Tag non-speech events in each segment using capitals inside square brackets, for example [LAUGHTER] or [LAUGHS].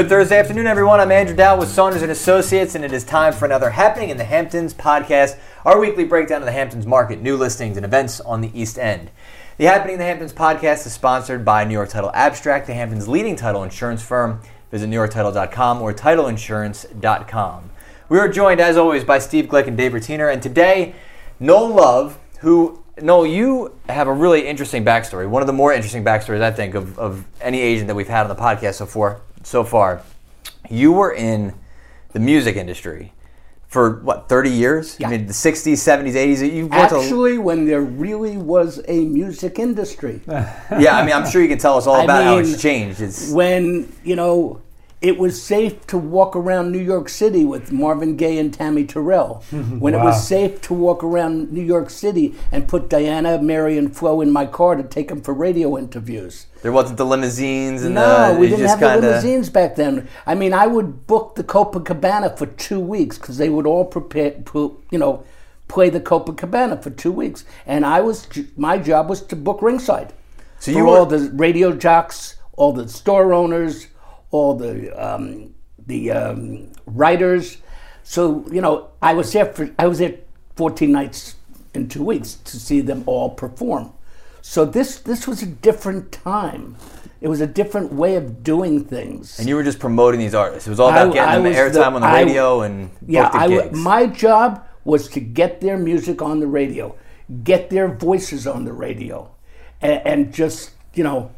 Good Thursday afternoon, everyone. I'm Andrew Dowd with Saunders and Associates, and it is time for another Happening in the Hamptons podcast, our weekly breakdown of the Hamptons market, new listings, and events on the East End. The Happening in the Hamptons podcast is sponsored by New York Title Abstract, the Hamptons' leading title insurance firm. Visit NewYorkTitle.com or TitleInsurance.com. We are joined, as always, by Steve Glick and Dave Rutiner, and today, Noel Love, who Noel, you have a really interesting backstory. One of the more interesting backstories, I think, of, of any agent that we've had on the podcast so far. So far, you were in the music industry for what, 30 years? Yeah. I mean, the 60s, 70s, 80s. You worked Actually, when there really was a music industry, [LAUGHS] yeah. I mean, I'm sure you can tell us all [LAUGHS] I about how mean, it's changed. It's when you know it was safe to walk around New York City with Marvin Gaye and Tammy Terrell, [LAUGHS] when it was safe to walk around New York City and put Diana, Mary, and Flo in my car to take them for radio interviews. there wasn't the limousines and No, the, we didn't have the kinda- limousines back then. I mean, I would book the Copacabana for two weeks because they would all prepare, you know, play the Copacabana for two weeks, and I was my job was to book ringside. So for you all the radio jocks, all the store owners, all the um, the um, writers. So you know, I was there for I was there 14 nights in two weeks to see them all perform. So this this was a different time. It was a different way of doing things. And you were just promoting these artists. It was all about I- getting I them airtime on the I- radio and yeah, I gigs. my job was to get their music on the radio, get their voices on the radio, and, and just you know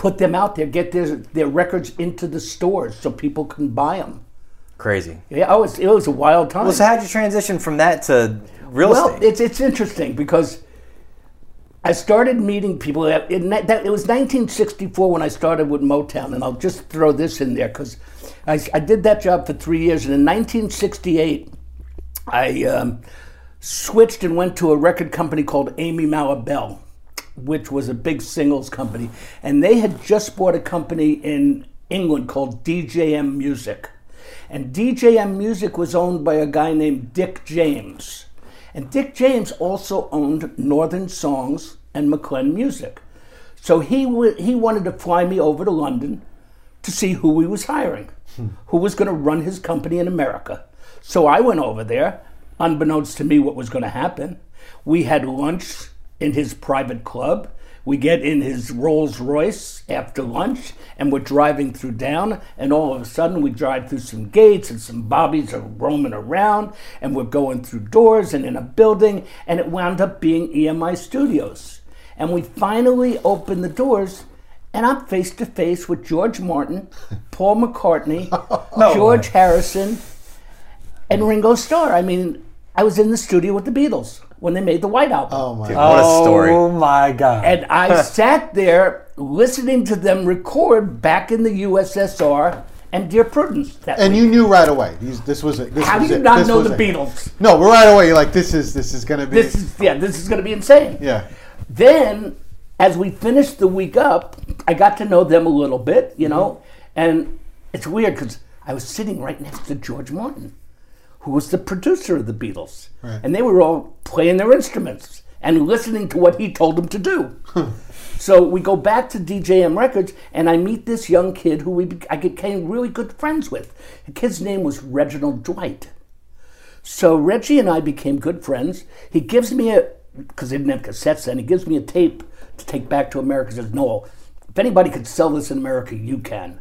put them out there, get their their records into the stores so people can buy them. Crazy. Yeah, it was it was a wild time. Well, so how'd you transition from that to real well, estate? Well, it's it's interesting because I started meeting people. That, in that, that- it was 1964 when I started with Motown, and I'll just throw this in there because I, I did that job for three years, and in 1968 I um, switched and went to a record company called Amy Malabelle, which was a big singles company, and they had just bought a company in England called DJM Music, and DJM Music was owned by a guy named Dick James, and Dick James also owned Northern Songs and Maclen Music, so he w- he wanted to fly me over to London to see who he was hiring, who was going to run his company in America. So I went over there, unbeknownst to me what was going to happen. We had lunch in his private club. We get in his Rolls Royce after lunch, and we're driving through down, and all of a sudden we drive through some gates, and some bobbies are roaming around, and we're going through doors and in a building, and it wound up being EMI Studios. And we finally open the doors, and I'm face to face with George Martin, [LAUGHS] Paul McCartney, George Harrison, and Ringo Starr. I mean, I was in the studio with the Beatles when they made the White Album. Oh my Dude, what a story. Oh my god. And I [LAUGHS] sat there listening to them record back in the USSR and Dear Prudence. That And week. you knew right away. These, this was it. This how do you it. not This know the it. Beatles? No, but right away you're like, this is this is gonna be. This is yeah, this is going to be insane. yeah. Then, as we finished the week up, I got to know them a little bit, you know, mm-hmm. and it's weird because I was sitting right next to George Martin, who was the producer of the Beatles, Right. and they were all playing their instruments and listening to what he told them to do. so we go back to DJM Records, and I meet this young kid who we I became really good friends with. The kid's name was Reginald Dwight. So Reggie and I became good friends. He gives me a because they didn't have cassettes then. He gives me a tape to take back to America. He says, "Noel, if anybody could sell this in America, you can."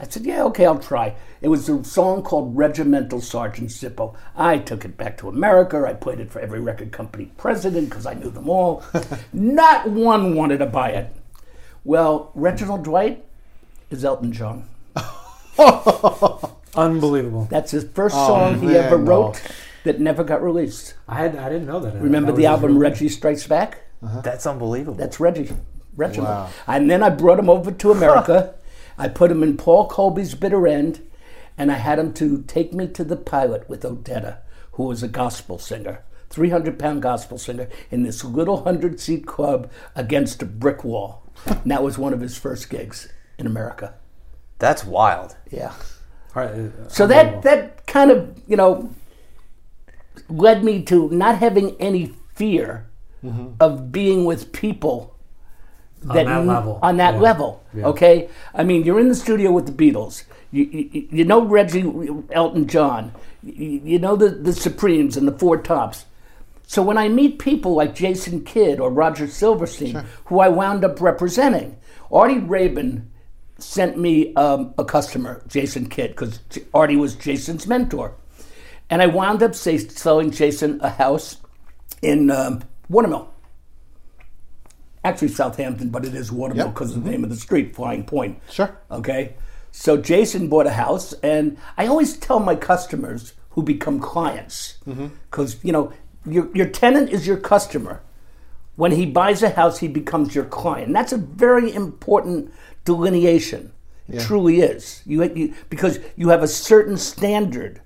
I said, "Yeah, okay, I'll try." It was a song called "Regimental Sergeant Zippo." I took it back to America. I played it for every record company president because I knew them all. [LAUGHS] Not one wanted to buy it. Well, Reginald Dwight is Elton John. [LAUGHS] Unbelievable. That's his first oh, song he man, ever no. wrote that never got released. I had I didn't know that. Remember That the album his- Reggie Strikes Back? Uh-huh. That's unbelievable. That's Reggie. Reginald. Wow. And then I brought him over to America. [LAUGHS] I put him in Paul Colby's Bitter End, and I had him to take me to the pilot with Odetta, who was a gospel singer, 300 pound gospel singer, in this little 100 seat club against a brick wall. and that was one of his first gigs in America. That's wild. Yeah. All right, uh, So that that kind of you know led me to not having any fear of being with people that kn- level. On that Yeah. level, Yeah. okay. I mean, you're in the studio with the Beatles. You, you, you know Reggie Elton John. You, you know the, the Supremes and the Four Tops. So when I meet people like Jason Kidd or Roger Silverstein, who I wound up representing, Artie Rabin sent me um, a customer, Jason Kidd, because Artie was Jason's mentor. And I wound up say, selling Jason a house in um, Watermill. Actually, Southampton, but it is Watermill Yep. because of the mm-hmm. name of the street, Flying Point. Sure. Okay. So Jason bought a house, and I always tell my customers who become clients, mm-hmm. because you know your your tenant is your customer. When he buys a house, he becomes your client. That's a very important delineation. It truly is. You, you because you have a certain standard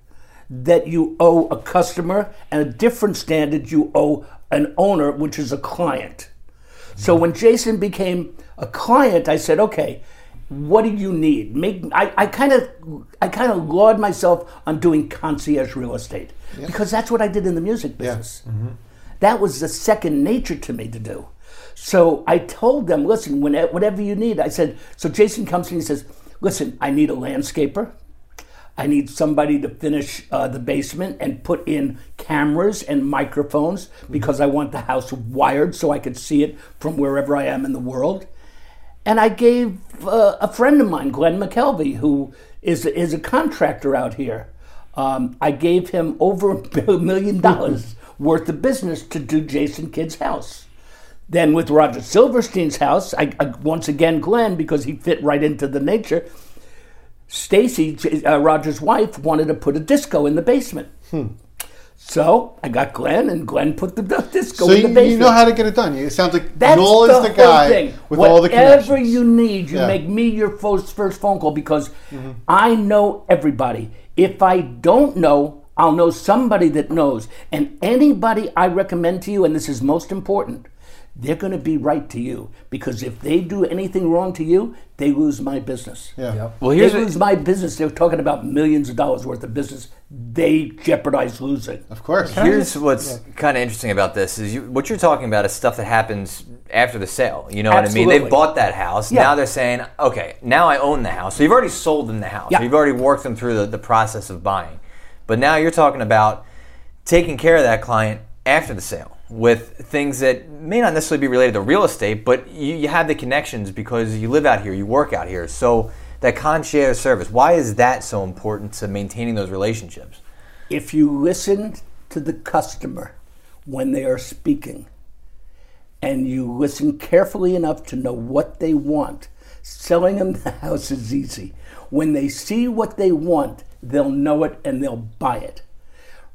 that you owe a customer, and a different standard you owe an owner, which is a client. So when Jason became a client, I said, okay, what do you need? Make I kind of I kind of laud myself on doing concierge real estate because that's what I did in the music business. Mm-hmm. That was the second nature to me to do. So I told them, listen, when, whatever you need, I said. So Jason comes to me and says, listen, I need a landscaper. I need somebody to finish uh, the basement and put in cameras and microphones because I want the house wired so I could see it from wherever I am in the world. And I gave uh, a friend of mine, Glenn McKelvey, who is, is a contractor out here, um, I gave him over a [LAUGHS] million dollars worth of business to do Jason Kidd's house. Then with Roger Silverstein's house, I, I once again Glenn because he fit right into the nature. Stacy, uh, Roger's wife, wanted to put a disco in the basement. So I got Glenn, and Glenn put the disco So in the basement. you know how to get it done. It sounds like That's Noel the is the guy thing. with Whatever all the connections. you need, you Yeah. make me your first, first phone call because I know everybody. If I don't know, I'll know somebody that knows. And anybody I recommend to you, and this is most important, they're going to be right to you because if they do anything wrong to you, they lose my business. Yeah. Yep. Well, here's what- lose my business. They're talking about millions of dollars worth of business. They jeopardize losing. Of course. Here's what's kind of interesting about this is you, what you're talking about is stuff that happens after the sale. You know what I mean? They've bought that house. Yeah. Now they're saying, okay, now I own the house. So you've already sold them the house. Yeah. You've already worked them through the, the process of buying. But now you're talking about taking care of that client after the sale with things that may not necessarily be related to real estate, but you, you have the connections because you live out here, you work out here. So that concierge service, why is that so important to maintaining those relationships? if you listen to the customer when they are speaking and you listen carefully enough to know what they want, selling them [LAUGHS] the house is easy. When they see what they want, they'll know it and they'll buy it.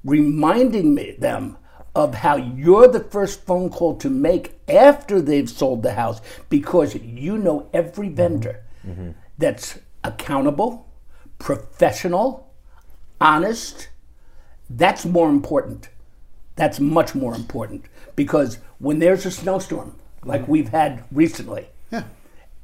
Reminding me, them of how you're the first phone call to make after they've sold the house because you know every mm-hmm. vendor mm-hmm. that's accountable, professional, honest, that's more important. That's much more important because when there's a snowstorm, like mm-hmm. we've had recently, Yeah.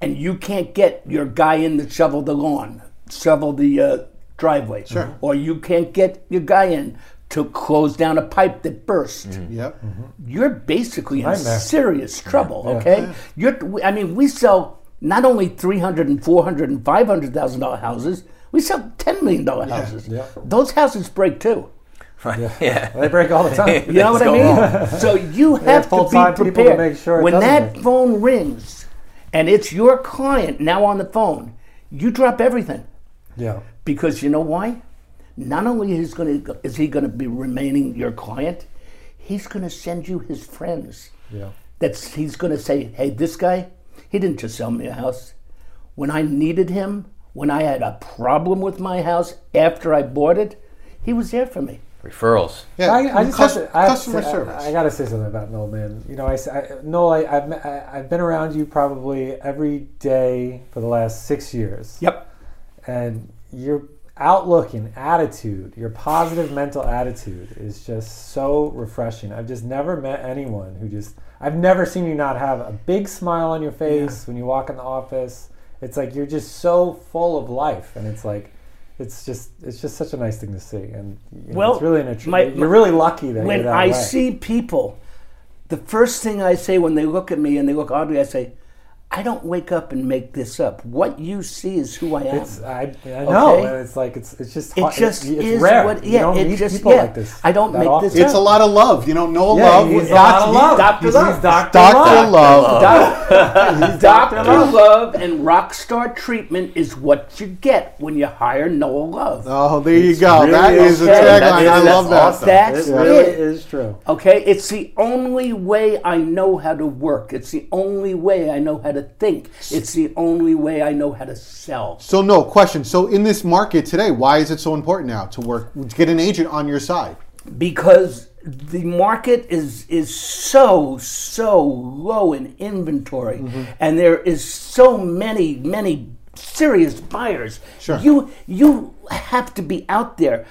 and you can't get your guy in to shovel the lawn, shovel the uh, driveway, Sure. or you can't get your guy in to close down a pipe that burst, mm-hmm. Yep. Mm-hmm. you're basically in serious trouble. Okay, you're. I mean, we sell not only three hundred and four hundred and five hundred thousand dollar houses. We sell ten million dollar houses. yeah. Those houses break too. Right. Yeah. They break all the time. [LAUGHS] You know what I mean? So you have to be people to prepared. make sure it when that break. phone rings and it's your client now on the phone, you drop everything yeah. because you know why? Not only is going to is he going to be remaining your client, he's going to send you his friends. Yeah. That's he's going to say, "Hey, this guy, he didn't just sell me a house. When I needed him, when I had a problem with my house after I bought it, he was there for me." Referrals. Yeah. I, I just Cus- have to, I have to customer say- I- service. I, got to say something about Noel, man. You know, I, s- I- Noel, I, I've, I, I've been around you probably every day for the last six years. Yep. And your outlook and attitude, your positive mental attitude is just so refreshing. I've just never met anyone who just, I've never seen you not have a big smile on your face when you walk in the office. It's like you're just so full of life. And it's like, it's just it's just such a nice thing to see, and you know, Well, it's really an attr- my- you're really lucky that when that I way. see people, the first thing I say when they look at me and they look ugly, I say, I don't wake up and make this up. What you see is who I am. It's I, I know, Okay. and it's like it's it's just it just it's, it's is rare. what. you Yeah, don't it meet just people yeah. like this. I don't make often. this It's a lot of love. You don't know Yeah, love. he's with a lot of love. Dr. Love. Dr. Dr. Love. Love. [LAUGHS] Dr. Love and Rockstar treatment is what you get when you hire Noel Love. Oh, there you go. really that is a tagline. I love that. awesome. That's It it. really is true. Okay, it's the only way I know how to work. It's the only way I know how to think. It's the only way I know how to sell. So no question. So in this market today, why is it so important now to work to get an agent on your side? because the market is is so so low in inventory mm-hmm. and there is so many many serious buyers Sure. you you have to be out there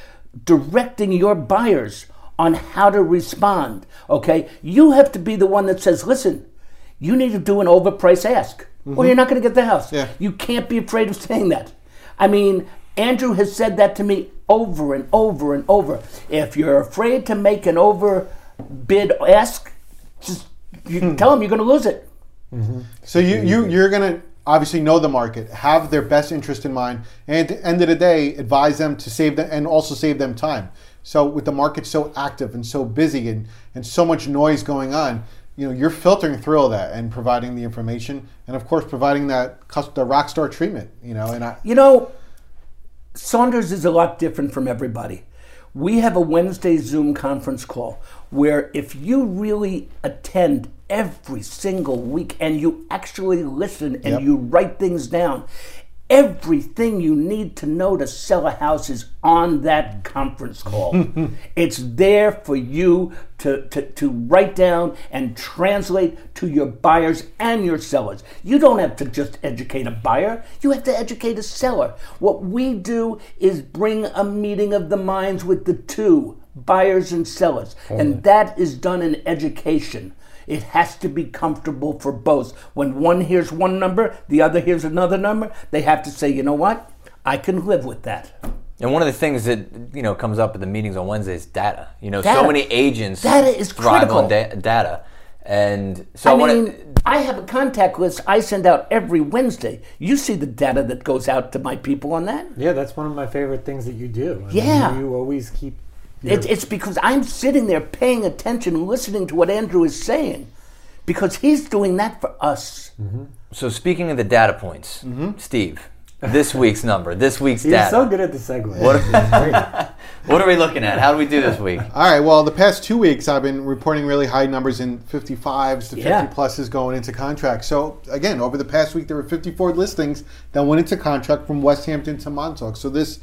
directing your buyers on how to respond okay you have to be the one that says listen you need to do an overpriced ask or you're not going to get the house Yeah. you can't be afraid of saying that. I mean, Andrew has said that to me over and over and over. If you're afraid to make an overbid ask, just you hmm. tell them you're going to lose it. Mm-hmm. So you you you're gonna obviously know the market, have their best interest in mind, and at the end of the day, advise them to save them and also save them time. So with the market so active and so busy and and so much noise going on, you know you're filtering through all that and providing the information, and of course providing that the rock star treatment. You know, and I, You know, Saunders is a lot different from everybody. We have a Wednesday Zoom conference call where if you really attend every single week and you actually listen and Yep. you write things down, everything you need to know to sell a house is on that conference call. [LAUGHS] it's there for you to, to, to write down and translate to your buyers and your sellers. You don't have to just educate a buyer, you have to educate a seller. What we do is bring a meeting of the minds with the two buyers and sellers, and that is done in education. It has to be comfortable for both. When one hears one number, the other hears another number, they have to say, you know what? I can live with that. And one of the things that you know comes up at the meetings on Wednesday is data. You know, Data. so many agents Data is thrive on critical. da- data, and so I I, want mean, to. I have a contact list I send out every Wednesday. You see the data that goes out to my people on that? Yeah, that's one of my favorite things that you do. I mean, Yeah. you always keep. Your- It's, it's because I'm sitting there paying attention, listening to what Andrew is saying, because he's doing that for us. Mm-hmm. So speaking of the data points, mm-hmm. Steve, this week's number, this week's He's data. so good at the segue. What- [LAUGHS] [LAUGHS] What are we looking at? How do we do this week? All right. Well, the past two weeks, I've been reporting really high numbers in 55s to 50 Yeah. pluses going into contract. So again, over the past week, there were 54 listings that went into contract from Westhampton to Montauk. So this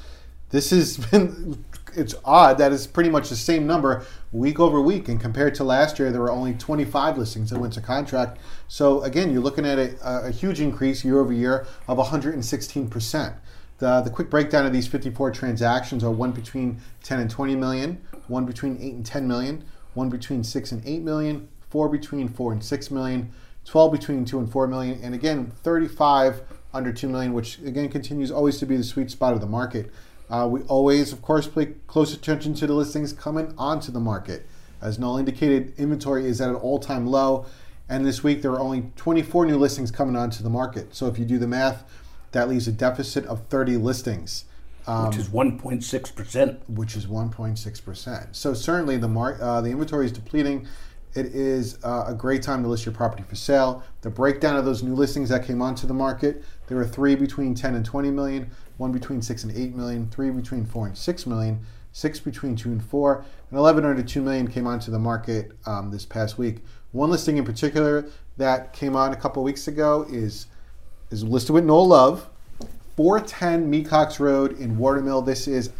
this has [LAUGHS] been it's odd that it's pretty much the same number week over week. And compared to last year, there were only 25 listings that went to contract. So again, you're looking at a, a huge increase year over year of 116 percent. The, the quick breakdown of these 54 transactions are one between 10 and 20 million, one between 8 and 10 million, one between 6 and 8 million, four between 4 and 6 million, 12 between 2 and 4 million, and again, 35 under 2 million, which again continues always to be the sweet spot of the market. Uh, we always, of course, pay close attention to the listings coming onto the market. As Noel indicated, inventory is at an all time low, and this week there are only 24 new listings coming onto the market. So if you do the math, that leaves a deficit of 30 listings, um, Which is 1.6%. which is 1.6%. So certainly the mar- uh, the inventory is depleting. It is uh, a great time to list your property for sale. The breakdown of those new listings that came onto the market, there were three between 10 and 20 million, one between 6 and 8 million, three between 4 and 6 million, six between 2 and 4, and 11 under 2 million came onto the market um, this past week. One listing in particular that came on a couple weeks ago is is listed with Noel Love, 410 Mecox Road in Watermill. This is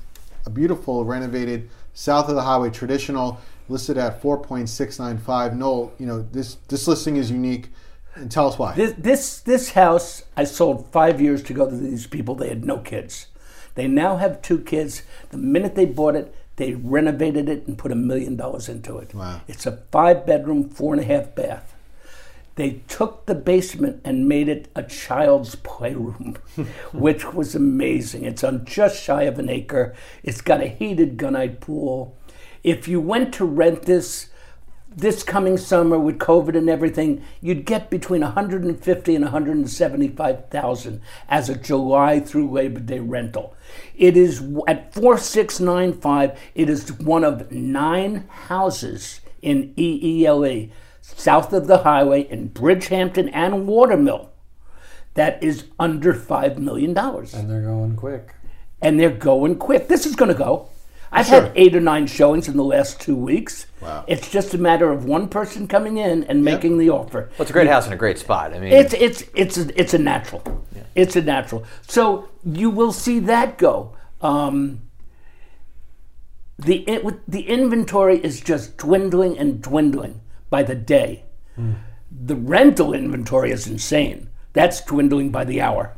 a beautiful renovated south of the highway traditional listed at 4.695. Noel, you know this this listing is unique. And tell us why. This, this, this house I sold five years ago to these people. They had no kids. They now have two kids. The minute they bought it, they renovated it and put a million dollars into it. Wow. It's a five bedroom, four and a half bath. They took the basement and made it a child's playroom, [LAUGHS] which was amazing. It's on just shy of an acre. It's got a heated gunite pool. If you went to rent this, this coming summer with COVID and everything, you'd get between 150 and 175,000 as a July through Labor Day rental. It is at 4695, it is one of nine houses in EELE south of the highway in Bridgehampton and Watermill that is under $5 million. And they're going quick. And they're going quick. This is going to go. I've had eight or nine showings in the last two weeks. Wow. It's just a matter of one person coming in and making the offer. Well, it's a great house and a great spot. I mean, It's it's it's a, it's a natural. It's a natural. So you will see that go. Um, the it, with- the inventory is just dwindling and dwindling by the day. The rental inventory is insane. That's dwindling by the hour.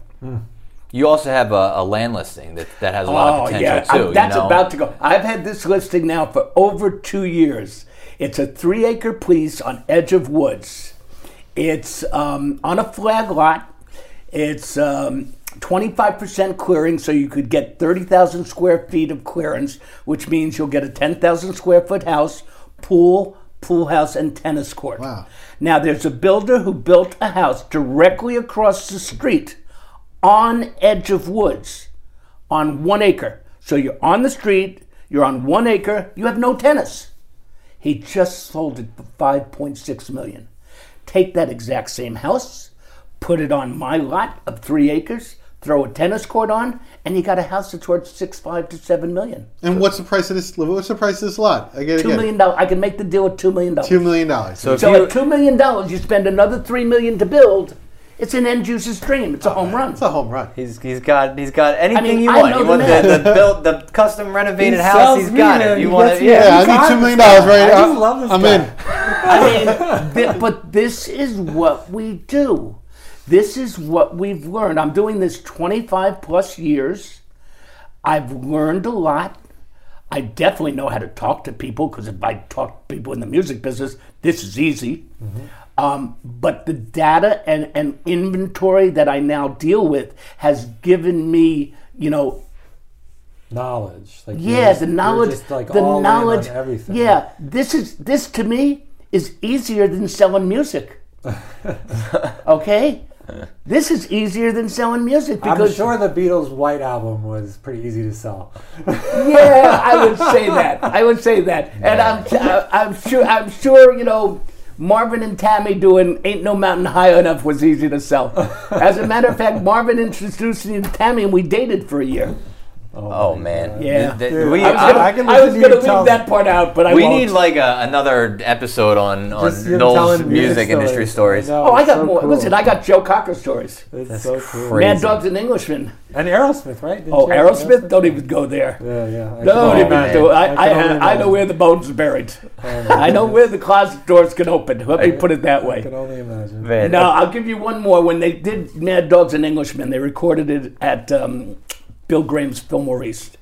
You also have a, a land listing that, that has a lot of potential Oh, I- too. that's you know? about to go. I've had this listing now for over two years. It's a three acre piece on edge of woods. It's um, on a flag lot. It's um, 25% clearing, so you could get 30,000 square feet of clearance, which means you'll get a 10,000 square foot house, pool, pool house, and tennis court. Wow. Now, there's a builder who built a house directly across the street on edge of woods on one acre. So you're on the street, you're on one acre, you have no tennis. He just sold it for 5.6 million. Take that exact same house, put it on my lot of three acres, throw a tennis court on, and you got a house that's worth six five to seven million. And what's the price of this? What's the price of this lot? I get it. Two million dollars. I can make the deal at two million dollars. Two million dollars. So So you, at two million dollars, you spend another three million to build. It's an end user's dream. It's a home run. it's a home run. he's, he's got he's got anything mean, you I want. know You the want the, the built the custom renovated He house. sells He's me, got it. You want it? Yeah. Yeah, I need two this million guy. dollars right I now. just love this I'm guy. in. I mean, thi- but this is what we do. This is what we've learned. I'm doing this 25 plus years. I've learned a lot. I definitely know how to talk to people because if I talk to people in the music business, this is easy. Mm-hmm. Um, but the data and, and inventory that I now deal with has given me, you know, Knowledge. Like yeah, the knowledge, like, the all in on knowledge, everything. yeah. This is this to me is easier than selling music. [LAUGHS] okay, this is easier than selling music I'm because sure the Beatles' White Album was pretty easy to sell. [LAUGHS] yeah, I would say that. [LAUGHS] I would say that, and I'm I'm sure I'm sure you know. Marvin and Tammy doing "Ain't No Mountain High Enough" was easy to sell. As a matter of fact, Marvin introduced me to Tammy, and we dated for a year. Oh man. Yeah. Th- th- Dude, we, I was gonna, I can I was gonna leave tell- that part out, but I we won't. need like a, another episode on on him Noel's telling music industry stories. I know, Oh, I got so more. cool. Listen, I got Joe Cocker stories. It's so cool. crazy. Mad Dogs and Englishmen. And Aerosmith, right? Didn't Oh, you have Aerosmith? Don't even go there. Yeah, yeah. I Don't can even man. do it. I, I I, can I, know where the bones are buried. [LAUGHS] Oh, I know where the closet doors can open. Let me put it that I can way. only imagine. Man, Now, I'll give you one more. When they did Mad Dogs and Englishmen, they recorded it at um, Bill Graham's Fillmore East.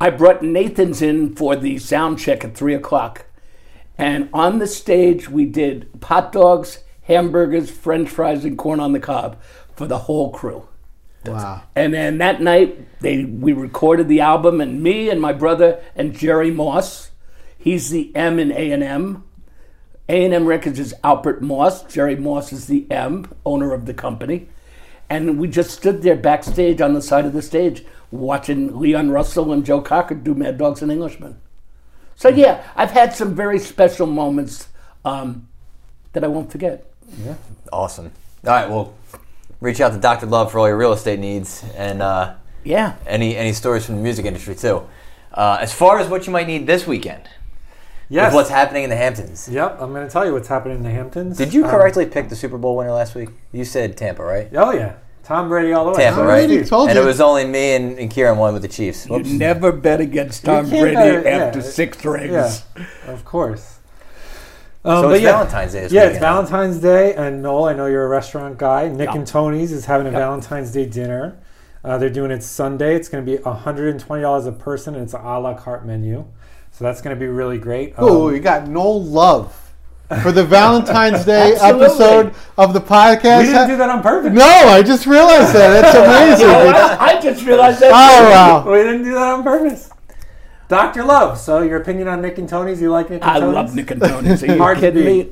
I brought Nathan's in for the sound check at 3 o'clock. And on the stage, we did hot dogs, hamburgers, french fries, and corn on the cob for the whole crew. Wow. And then that night, they we recorded the album, and me and my brother and Jerry Moss. He's the M in A and M. A and M Records is Alpert Moss. Jerry Moss is the M, owner of the company. And we just stood there backstage on the side of the stage, watching Leon Russell and Joe Cocker do Mad Dogs and Englishmen. So yeah, I've had some very special moments um, that I won't forget. Yeah. Awesome. All right, well, reach out to Dr. Love for all your real estate needs and uh, Yeah. any any stories from the music industry too. Uh, as far as what you might need this weekend, Yes. with what's happening in the Hamptons. Yep, I'm going to tell you what's happening in the Hamptons. Did you Um, correctly pick the Super Bowl winner last week? You said Tampa, right? oh yeah, Tom Brady all the way. Tampa, Tom right? Brady told and you. it was only me and, and Kieran won with the Chiefs. You Whoops. never bet against Tom Brady bet- yeah. after six rings. Yeah, of course. Um, So but it's yeah. Valentine's Day Yeah, it's. Valentine's Day, and Noel, I know you're a restaurant guy. Nick Yeah. and Tony's is having a Yep. Valentine's Day dinner. Uh, they're doing it Sunday. It's going to be $120 a person, and it's an a la carte menu. So that's going to be really great. Ooh, Um, you got no love for the Valentine's [LAUGHS] Day episode of the podcast. we didn't do that on purpose. No, I just realized that. That's [LAUGHS] amazing. Oh, I, I just realized that. oh wow. [LAUGHS] We didn't do that on purpose. Dr. Love. So, your opinion on Nick and Tony's? You like Nick and I love Nick and Tony's. Are you Hard to kidding me?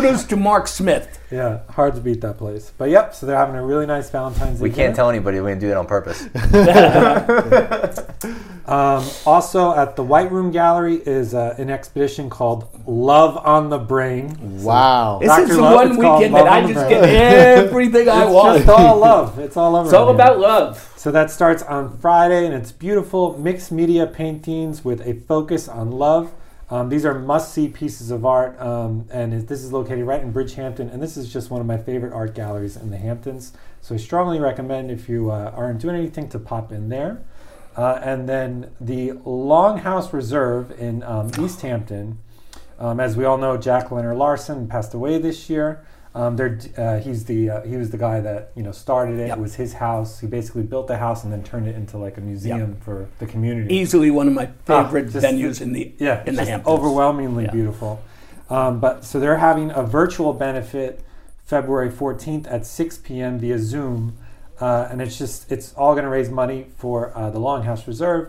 Beat. Kudos to Mark Smith. Yeah, hard to beat that place. But yep, so they're having a really nice Valentine's Day. We can't dinner. tell anybody we didn't do that on purpose. [LAUGHS] Um, also, at the White Room Gallery is uh, an expedition called Love on the Brain. Wow. This is the Love, one it's we called get Love that I just Brain. get [LAUGHS] everything I It's want. just all love. It's all over. It's all about here. love. So that starts on Friday, and it's beautiful mixed media paintings with a focus on love. Um, these are must-see pieces of art, um, and it, this is located right in Bridgehampton. And this is just one of my favorite art galleries in the Hamptons. So I strongly recommend if you uh, aren't doing anything to pop in there. Uh, and then the Longhouse Reserve in um, East Hampton. Um, as we all know, Jack Lenor Larsen passed away this year. Um, uh, he's the uh, he was the guy that you know started it. Yep. It was his house. He basically built the house and then turned it into like a museum for the community. Easily one of my Ah, favorite just- venues in the yeah, in the Hamptons. overwhelmingly Yeah. beautiful. Um, but so they're having a virtual benefit February 14th at 6 p.m. via Zoom, uh, and it's just it's all going to raise money for uh, the Longhouse Reserve,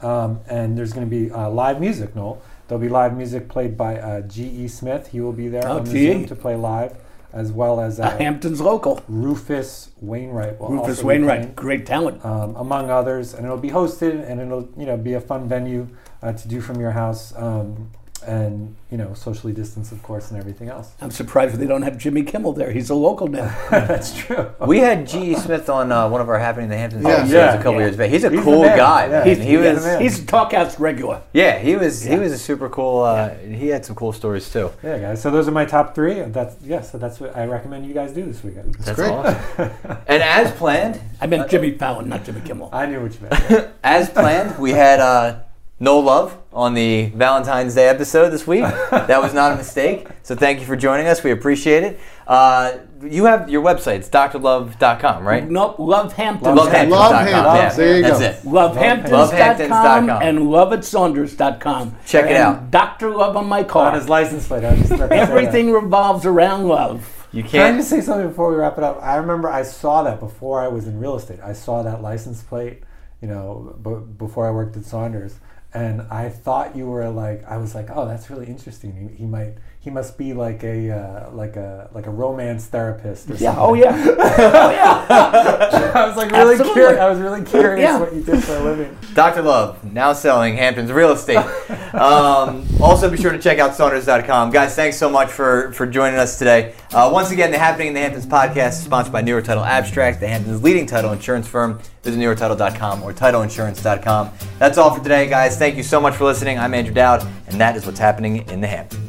um, and there's going to be uh, live music. Noel, there'll be live music played by uh, G.E. Smith. He will be there Oh, on the Zoom to play live, as well as A uh, Hamptons local. Rufus Wainwright. Will Rufus Wainwright, playing great talent. um, among others, and it'll be hosted, and it'll you know be a fun venue uh, to do from your house, um, and you know socially distance, of course, and everything else. I'm surprised they don't have Jimmy Kimmel there. He's a local now. [LAUGHS] That's true. We had G.E. Smith on uh, one of our Happening in the Hamptons Yeah. Yeah. a couple Yeah. years back. He's a He's cool guy. Yeah. He's, he he's was, man. he's a talkhouse regular. yeah, he was, he was a super cool. Uh, He had some cool stories too. Yeah, guys. So those are my top three. That's yeah. So that's what I recommend you guys do this weekend. That's great. awesome. [LAUGHS] and as planned, I meant Jimmy Fallon, not Jimmy Kimmel. I knew what you meant. [LAUGHS] as planned, we had uh, no love on the Valentine's Day episode this week. that was not a mistake. So thank you for joining us. We appreciate it. Uh, you have your website. It's drlove.com, right? Nope, Lovehamptons. Lovehamptons.com. Lovehamptons. Yeah, There you that's go. it. Lovehamptons.com Lovehamptons.com. and loveatsaunders.com. Check it And out. Dr. Love on my car. On his license plate. Just about to say that. Everything revolves around love. You Can I can't. just say something before we wrap it up? I remember I saw that before I was in real estate. I saw that license plate, you know, b- before I worked at Saunders, and I thought you were like, I was like, oh, that's really interesting. He, he might, he must be like a, uh, like a, like a romance therapist or Yeah, something. oh yeah. [LAUGHS] oh yeah. I was like really curious. I was really curious Yeah. what you did for a living. Dr. Love, now selling Hampton's real estate. [LAUGHS] Um, also, be sure to check out Saunders.com. Guys, thanks so much for, for joining us today. Uh, once again, the Happening in the Hamptons podcast is sponsored by New York Title Abstract, the Hamptons' leading title insurance firm. Visit NewYorkTitle.com or TitleInsurance.com. That's all for today, guys. Thank you so much for listening. I'm Andrew Dowd, and that is what's happening in the Hamptons.